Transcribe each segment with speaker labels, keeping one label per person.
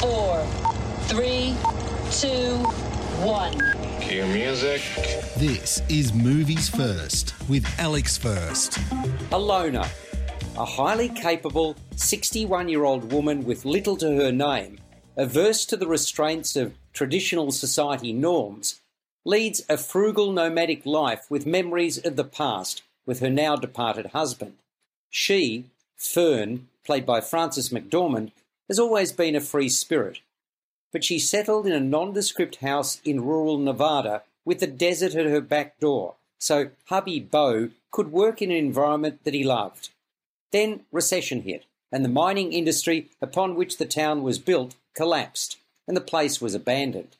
Speaker 1: four, three, two, one.
Speaker 2: Cue music.
Speaker 3: This is Movies First with Alex First.
Speaker 4: A loner, a highly capable 61 year old woman with little to her name, averse to the restraints of traditional society norms, leads a frugal nomadic life with memories of the past with her now departed husband. She, Fern, played by Frances McDormand, has always been a free spirit. But she settled in a nondescript house in rural Nevada with the desert at her back door, so hubby Bo could work in an environment that he loved. Then recession hit, and the mining industry upon which the town was built collapsed, and the place was abandoned.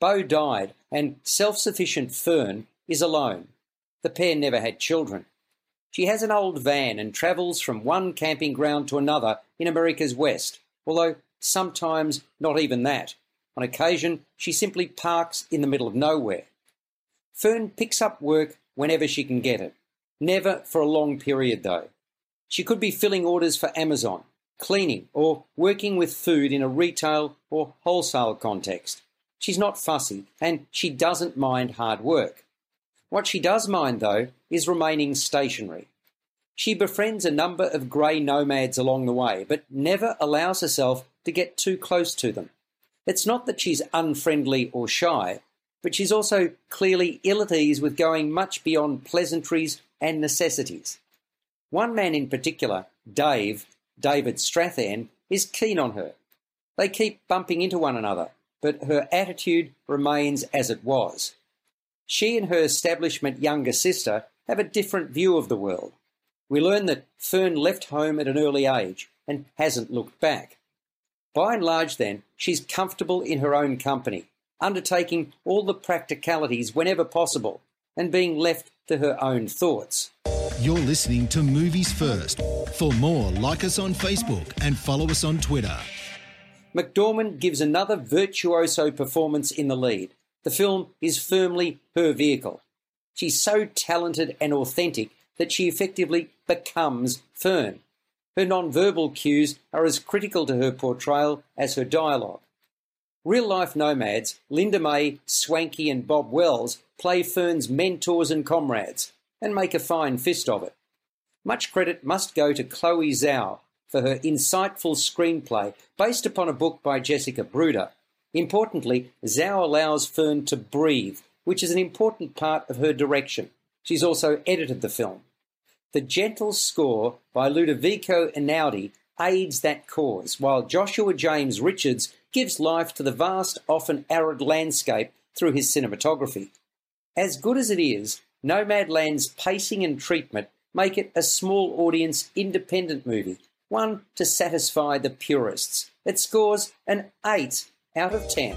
Speaker 4: Bo died, and self sufficient Fern is alone. The pair never had children. She has an old van and travels from one camping ground to another in America's West, although sometimes not even that. On occasion, she simply parks in the middle of nowhere. Fern picks up work whenever she can get it. Never for a long period, though. She could be filling orders for Amazon, cleaning, or working with food in a retail or wholesale context. She's not fussy, and she doesn't mind hard work. What she does mind, though, is remaining stationary. She befriends a number of grey nomads along the way, but never allows herself to get too close to them. It's not that she's unfriendly or shy, but she's also clearly ill at ease with going much beyond pleasantries and necessities. One man in particular, Dave, David Strathairn, is keen on her. They keep bumping into one another, but her attitude remains as it was. She and her establishment younger sister have a different view of the world. We learn that Fern left home at an early age and hasn't looked back. By and large, then, she's comfortable in her own company, undertaking all the practicalities whenever possible, and being left to her own thoughts.
Speaker 3: You're listening to Movies First. For more, like us on Facebook and follow us on Twitter.
Speaker 4: McDormand gives another virtuoso performance in the lead. The film is firmly her vehicle. She's so talented and authentic that she effectively becomes Fern. Her non-verbal cues are as critical to her portrayal as her dialogue. Real life nomads, Linda May, Swankie, and Bob Wells play Fern's mentors and comrades and make a fine fist of it. Much credit must go to Chloe Zhao for her insightful screenplay based upon a book by Jessica Bruder. Importantly, Zhao allows Fern to breathe, which is an important part of her direction. She's also edited the film. The gentle score by Ludovico Einaudi aids that cause, while Joshua James Richards gives life to the vast, often arid landscape through his cinematography. As good as it is, Nomadland's pacing and treatment make it a small audience independent movie, one to satisfy the purists. It scores an 8 out of 10.